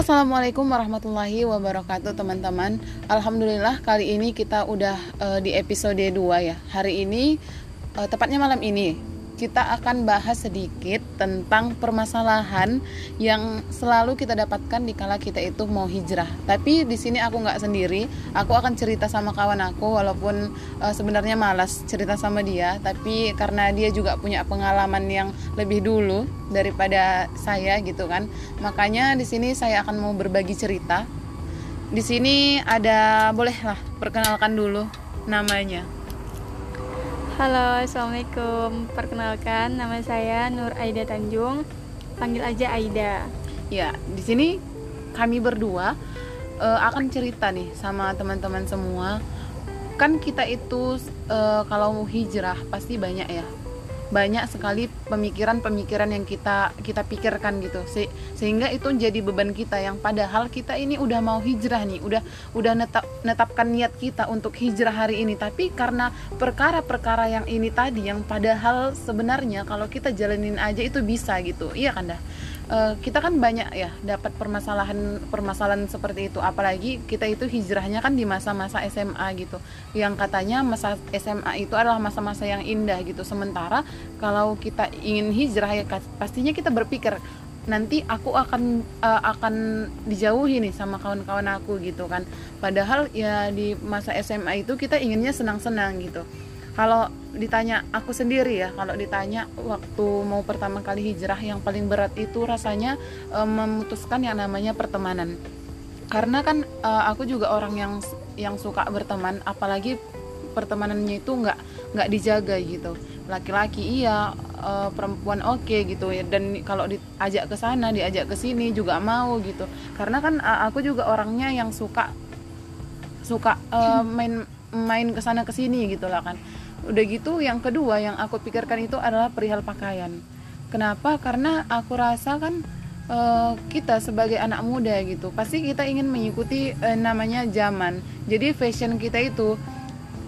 Assalamualaikum warahmatullahi wabarakatuh teman-teman. Alhamdulillah kali ini kita udah uh, di episode 2 ya. Hari ini, uh, tepatnya malam ini kita akan bahas sedikit tentang permasalahan yang selalu kita dapatkan di kala kita itu mau hijrah. Tapi di sini aku nggak sendiri, aku akan cerita sama kawan aku walaupun uh, sebenarnya malas cerita sama dia, tapi karena dia juga punya pengalaman yang lebih dulu daripada saya gitu kan. Makanya di sini saya akan mau berbagi cerita. Di sini ada bolehlah perkenalkan dulu namanya. Halo, assalamualaikum. Perkenalkan, nama saya Nur Aida Tanjung. Panggil aja Aida. Ya, di sini kami berdua uh, akan cerita nih sama teman-teman semua. Kan kita itu uh, kalau mau hijrah pasti banyak ya banyak sekali pemikiran-pemikiran yang kita kita pikirkan gitu. Se sehingga itu jadi beban kita yang padahal kita ini udah mau hijrah nih udah udah netap netapkan niat kita untuk hijrah hari ini. Tapi karena perkara-perkara yang ini tadi yang padahal sebenarnya kalau kita jalanin aja itu bisa gitu. Iya kan dah uh, kita kan banyak ya dapat permasalahan permasalahan seperti itu. Apalagi kita itu hijrahnya kan di masa-masa SMA gitu. Yang katanya masa SMA itu adalah masa-masa yang indah gitu. Sementara kalau kita ingin hijrah ya pastinya kita berpikir nanti aku akan uh, akan dijauhi nih sama kawan-kawan aku gitu kan. Padahal ya di masa SMA itu kita inginnya senang-senang gitu kalau ditanya aku sendiri ya kalau ditanya waktu mau pertama kali hijrah yang paling berat itu rasanya e, memutuskan yang namanya pertemanan. Karena kan e, aku juga orang yang yang suka berteman apalagi pertemanannya itu nggak nggak dijaga gitu. Laki-laki iya e, perempuan oke okay, gitu ya dan kalau diajak ke sana diajak ke sini juga mau gitu. Karena kan aku juga orangnya yang suka suka uh, main main ke sana ke sini gitu lah kan udah gitu yang kedua yang aku pikirkan itu adalah perihal pakaian. Kenapa? Karena aku rasa kan uh, kita sebagai anak muda gitu pasti kita ingin mengikuti uh, namanya zaman. Jadi fashion kita itu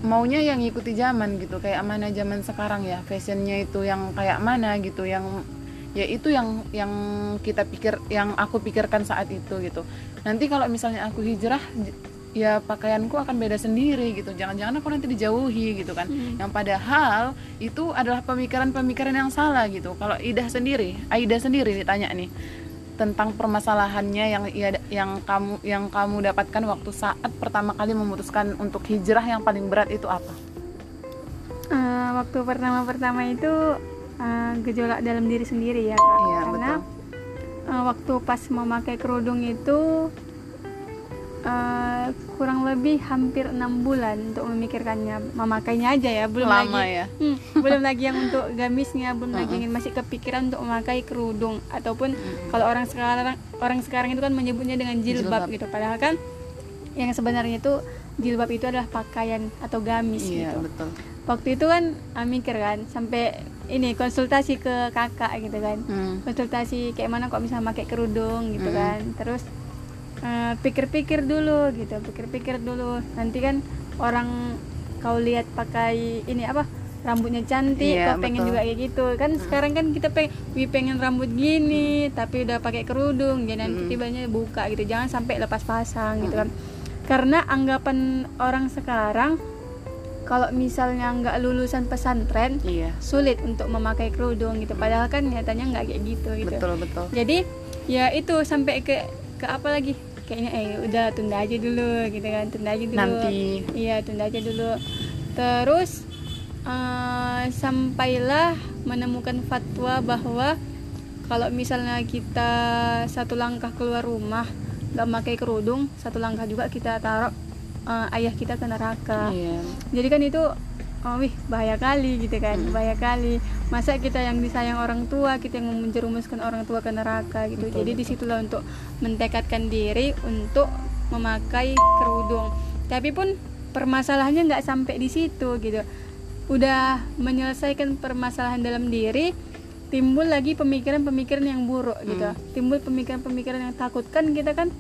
maunya yang ikuti zaman gitu kayak mana zaman sekarang ya fashionnya itu yang kayak mana gitu yang ya itu yang yang kita pikir yang aku pikirkan saat itu gitu. Nanti kalau misalnya aku hijrah ya pakaianku akan beda sendiri gitu. Jangan-jangan aku nanti dijauhi gitu kan. Hmm. yang padahal itu adalah pemikiran-pemikiran yang salah gitu. Kalau Ida sendiri Aida sendiri ditanya nih tentang permasalahannya yang ya, yang kamu yang kamu dapatkan waktu saat pertama kali memutuskan untuk hijrah yang paling berat itu apa? Uh, waktu pertama-pertama itu uh, gejolak dalam diri sendiri ya kak. Iya, karena betul. Uh, waktu pas memakai kerudung itu uh, kurang lebih hampir enam bulan untuk memikirkannya memakainya aja ya belum Lama lagi ya? hmm, belum lagi yang untuk gamisnya belum uh -uh. lagi yang masih kepikiran untuk memakai kerudung ataupun uh kalau orang sekarang orang sekarang itu kan menyebutnya dengan jilbab, jilbab. gitu padahal kan yang sebenarnya itu jilbab itu adalah pakaian atau gamis iya, gitu betul. waktu itu kan ah, mikir kan sampai ini konsultasi ke kakak gitu kan hmm. konsultasi kayak mana kok bisa pakai kerudung gitu hmm. kan terus Eh, pikir-pikir uh, dulu gitu pikir-pikir dulu nanti kan orang kau lihat pakai ini apa rambutnya cantik iya, kau pengen juga kayak gitu kan hmm. sekarang kan kita pengen pengen rambut gini hmm. tapi udah pakai kerudung jadi nanti hmm. tibanya buka gitu jangan sampai lepas pasang hmm. gitu kan karena anggapan orang sekarang kalau misalnya nggak lulusan pesantren iya. sulit untuk memakai kerudung gitu padahal kan nyatanya nggak kayak gitu gitu betul betul jadi ya itu sampai ke ke apa lagi kayaknya eh udah tunda aja dulu gitu kan. Tunda aja dulu. Nanti. Iya tunda aja dulu. Terus uh, sampailah menemukan fatwa bahwa kalau misalnya kita satu langkah keluar rumah nggak pakai kerudung satu langkah juga kita taruh uh, ayah kita ke neraka. Iya. jadi kan itu oh wih bahaya kali gitu kan hmm. bahaya kali masa kita yang disayang orang tua kita yang menjerumuskan orang tua ke neraka gitu betul, jadi betul. di situlah untuk mentekadkan diri untuk memakai kerudung tapi pun permasalahannya nggak sampai di situ gitu udah menyelesaikan permasalahan dalam diri timbul lagi pemikiran-pemikiran yang buruk gitu hmm. timbul pemikiran-pemikiran yang takut kan kita kan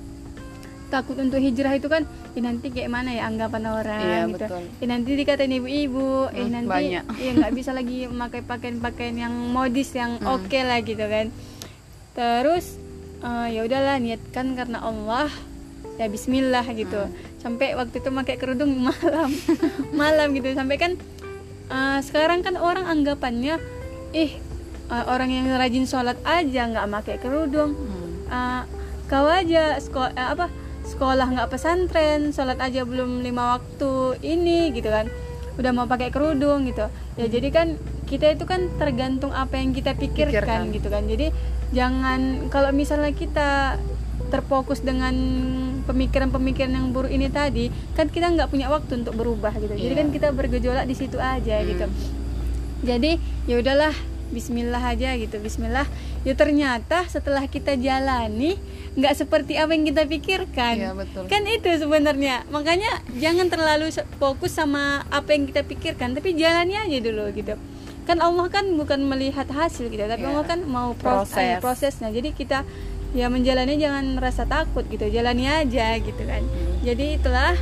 takut untuk hijrah itu kan eh, nanti kayak mana ya anggapan orang iya, gitu betul. eh nanti dikatain ibu-ibu eh hmm, nanti banyak. ya nggak bisa lagi memakai pakaian-pakaian yang modis yang hmm. oke okay lah gitu kan terus eh, ya udahlah niatkan karena Allah ya Bismillah gitu Hmm. sampai waktu itu pakai kerudung malam malam gitu sampai kan eh, sekarang kan orang anggapannya ih eh, orang yang rajin sholat aja nggak pakai kerudung Hmm. Ah, kau aja sekolah apa sekolah nggak pesantren sholat aja belum lima waktu ini gitu kan. Udah mau pakai kerudung gitu. Ya jadi kan kita itu kan tergantung apa yang kita pikirkan, Pikirkan. gitu kan. Jadi jangan kalau misalnya kita terfokus dengan pemikiran-pemikiran yang buruk ini tadi kan kita nggak punya waktu untuk berubah gitu. Jadi Iya. kan kita bergejolak di situ aja Hmm. gitu. Jadi ya udahlah Bismillah aja gitu. Bismillah. Ya ternyata setelah kita jalani nggak seperti apa yang kita pikirkan. Iya, betul. kan itu sebenarnya. Makanya jangan terlalu fokus sama apa yang kita pikirkan tapi jalani aja dulu gitu. Kan Allah kan bukan melihat hasil gitu tapi Iya. Allah kan mau pros- Proses. eh, prosesnya. Jadi kita ya menjalani jangan rasa takut gitu. Jalani aja gitu kan. Jadi itulah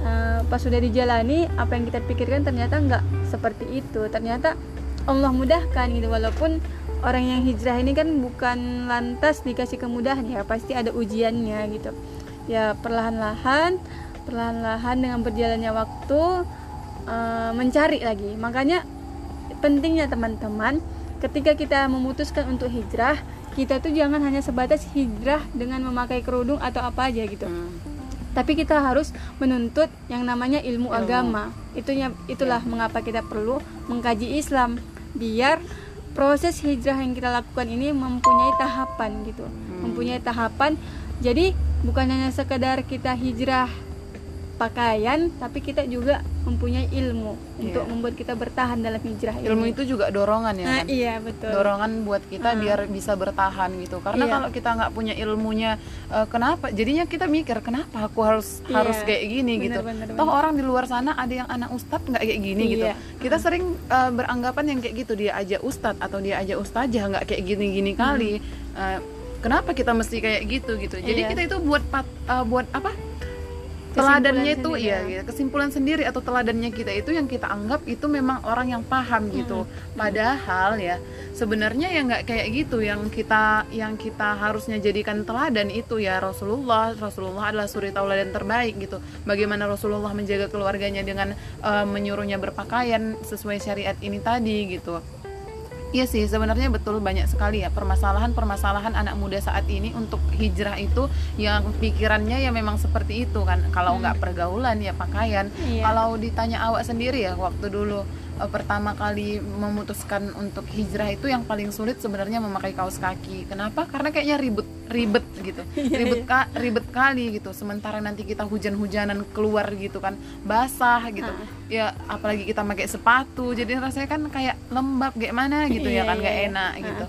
eh, pas sudah dijalani apa yang kita pikirkan ternyata nggak seperti itu. Ternyata Allah mudahkan gitu. Walaupun orang yang hijrah ini kan bukan lantas dikasih kemudahan ya pasti ada ujiannya gitu. Ya perlahan-lahan perlahan-lahan dengan berjalannya waktu eh, mencari lagi. Makanya pentingnya teman-teman ketika kita memutuskan untuk hijrah kita tuh jangan hanya sebatas hijrah dengan memakai kerudung atau apa aja gitu. Hmm. tapi kita harus menuntut yang namanya ilmu, Ilmu. agama. Itunya itulah mengapa kita perlu mengkaji Islam biar proses hijrah yang kita lakukan ini mempunyai tahapan gitu. Mempunyai tahapan. Jadi bukan hanya sekedar kita hijrah pakaian tapi kita juga mempunyai ilmu untuk Iya. membuat kita bertahan dalam hijrah ilmu ini itu juga dorongan ya nah, kan iya betul dorongan buat kita Ah. biar bisa bertahan gitu karena Iya. kalau kita nggak punya ilmunya eh, kenapa jadinya kita mikir kenapa aku harus Iya. harus kayak gini Bener, gitu bener, toh bener. orang di luar sana ada yang anak ustadz nggak kayak gini gitu Iya. kita sering eh, beranggapan yang kayak gitu dia aja ustadz atau dia aja ustazah nggak kayak gini gini kali Eh, kenapa kita mesti kayak gitu gitu jadi Hmm. Iya. kita itu buat pat, eh, buat apa teladannya itu sendiri ya ya. gitu. kesimpulan sendiri atau teladannya kita itu yang kita anggap itu memang orang yang paham gitu. Padahal ya sebenarnya ya nggak kayak gitu. Yang kita yang kita harusnya jadikan teladan itu ya Rasulullah. Rasulullah adalah suri tauladan terbaik gitu. Bagaimana Rasulullah menjaga keluarganya dengan eh, menyuruhnya berpakaian sesuai syariat ini tadi gitu Iya sih, sebenarnya betul banyak sekali ya permasalahan-permasalahan anak muda saat ini untuk hijrah itu yang pikirannya ya memang seperti itu kan. Kalau nggak pergaulan ya pakaian. Iya. Kalau ditanya awak sendiri ya waktu dulu eh, pertama kali memutuskan untuk hijrah itu yang paling sulit sebenarnya memakai kaos kaki. Kenapa? Karena kayaknya ribet ribet gitu. Iya, ribet ka- ribet kali gitu. Sementara nanti kita hujan-hujanan keluar gitu kan, basah gitu. Ya apalagi kita pakai sepatu, jadi rasanya kan kayak lembab kayak mana gitu ya Iya, kan iya, iya. enak gitu.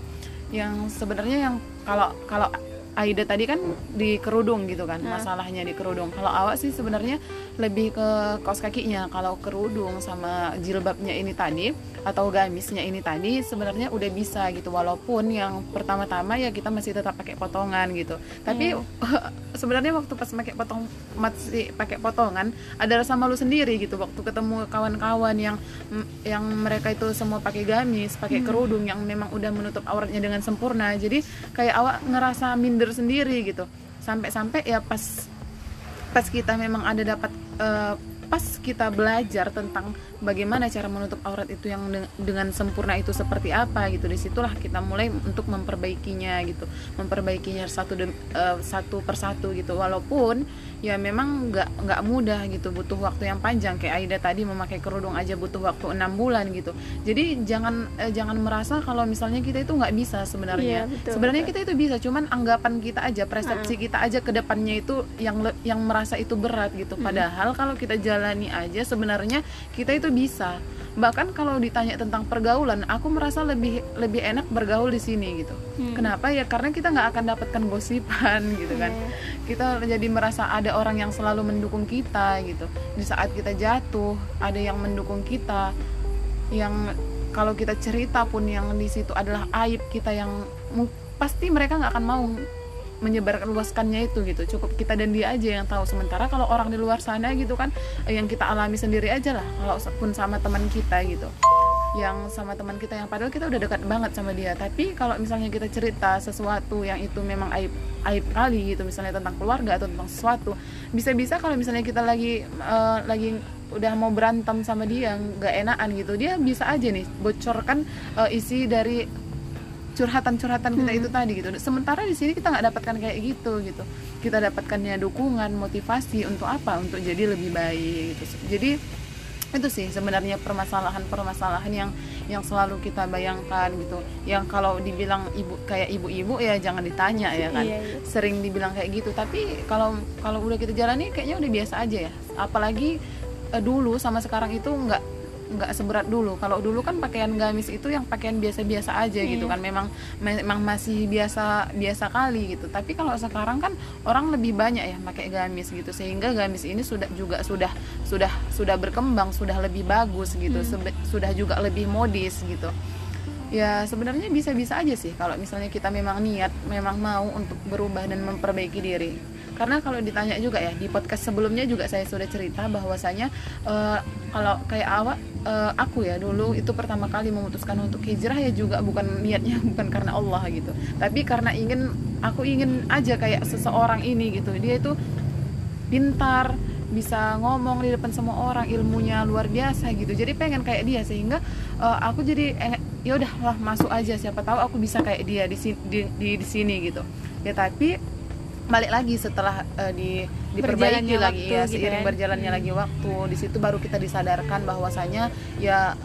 Yang sebenarnya yang kalau kalau Aida tadi kan di kerudung gitu kan Ah. masalahnya di kerudung. Kalau awak sih sebenarnya lebih ke kaos kakinya. Kalau kerudung sama jilbabnya ini tadi atau gamisnya ini tadi sebenarnya udah bisa gitu. Walaupun yang pertama-tama ya kita masih tetap pakai potongan gitu. Tapi sebenarnya waktu pas pakai potong masih pakai potongan ada rasa malu sendiri gitu waktu ketemu kawan-kawan yang yang mereka itu semua pakai gamis, pakai kerudung yang memang udah menutup auratnya dengan sempurna. Jadi kayak awak ngerasa minder sendiri gitu. Sampai-sampai ya pas pas kita memang ada dapat eh, pas kita belajar tentang bagaimana cara menutup aurat itu yang de- dengan sempurna itu seperti apa gitu. Di situlah kita mulai untuk memperbaikinya gitu. Memperbaikinya satu eh, satu persatu gitu. Walaupun ya memang nggak nggak mudah gitu butuh waktu yang panjang. Kayak Aida tadi memakai kerudung aja butuh waktu enam bulan gitu. Jadi jangan eh, jangan merasa kalau misalnya kita itu nggak bisa sebenarnya. Iya, betul, sebenarnya betul. kita itu bisa cuman anggapan kita aja persepsi kita aja ke depannya itu yang yang merasa itu berat gitu. Padahal kalau kita jalani aja sebenarnya kita itu bisa bahkan kalau ditanya tentang pergaulan aku merasa lebih lebih enak bergaul di sini gitu Hmm. kenapa ya karena kita nggak akan dapatkan gosipan gitu kan Iya. kita jadi merasa ada orang yang selalu mendukung kita gitu di saat kita jatuh ada yang mendukung kita yang kalau kita cerita pun yang di situ adalah aib kita yang pasti mereka nggak akan mau menyebarkan luaskannya itu gitu. Cukup kita dan dia aja yang tahu. Sementara kalau orang di luar sana gitu kan eh, yang kita alami sendiri aja lah. Kalau pun sama teman kita gitu. Yang sama teman kita yang padahal kita udah dekat banget sama dia. Tapi kalau misalnya kita cerita sesuatu yang itu memang aib aib kali gitu misalnya tentang keluarga atau tentang sesuatu bisa-bisa kalau misalnya kita lagi uh, lagi udah mau berantem sama dia nggak enakan gitu dia bisa aja nih bocorkan uh, isi dari curhatan-curhatan kita Hmm. itu tadi gitu. Sementara di sini kita nggak dapatkan kayak gitu gitu. Kita dapatkannya dukungan, motivasi untuk apa? Untuk jadi lebih baik gitu. Jadi itu sih sebenarnya permasalahan-permasalahan yang yang selalu kita bayangkan gitu. Yang kalau dibilang ibu kayak ibu-ibu ya jangan ditanya ya kan. Iya, iya. Sering dibilang kayak gitu. Tapi kalau kalau udah kita jalani kayaknya udah biasa aja ya. Apalagi eh, dulu sama sekarang itu nggak nggak seberat dulu. Kalau dulu kan pakaian gamis itu yang pakaian biasa-biasa aja gitu Iya. kan. Memang memang masih biasa biasa kali gitu. Tapi kalau sekarang kan orang lebih banyak ya pakai gamis gitu. Sehingga gamis ini sudah juga sudah sudah sudah berkembang, sudah lebih bagus gitu. Hmm. Sebe- sudah juga lebih modis gitu. Ya sebenarnya bisa-bisa aja sih kalau misalnya kita memang niat, memang mau untuk berubah dan memperbaiki diri. Karena kalau ditanya juga ya di podcast sebelumnya juga saya sudah cerita bahwasanya eh, kalau kayak awak eh, aku ya dulu itu pertama kali memutuskan untuk hijrah ya juga bukan niatnya bukan karena Allah gitu, tapi karena ingin aku ingin aja kayak seseorang ini gitu. Dia itu pintar bisa ngomong di depan semua orang ilmunya luar biasa gitu. Jadi pengen kayak dia sehingga eh, aku jadi eh, ya udah lah masuk aja. Siapa tahu aku bisa kayak dia di sini di, di, di sini gitu. Ya tapi balik lagi setelah eh, di diperbaiki lagi waktu ya gitu seiring kan. berjalannya Hmm. lagi waktu di situ baru kita disadarkan bahwasanya ya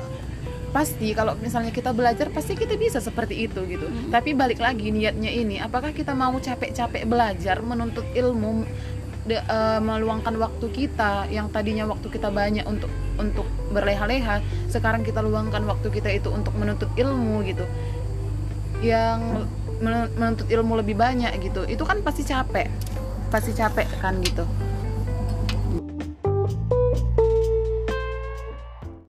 pasti kalau misalnya kita belajar pasti kita bisa seperti itu gitu Hmm. tapi balik lagi niatnya ini apakah kita mau capek-capek belajar menuntut ilmu de- eh, meluangkan waktu kita yang tadinya waktu kita banyak untuk untuk berleha-leha sekarang kita luangkan waktu kita itu untuk menuntut ilmu gitu yang menuntut ilmu lebih banyak gitu. Itu kan pasti capek. Pasti capek kan gitu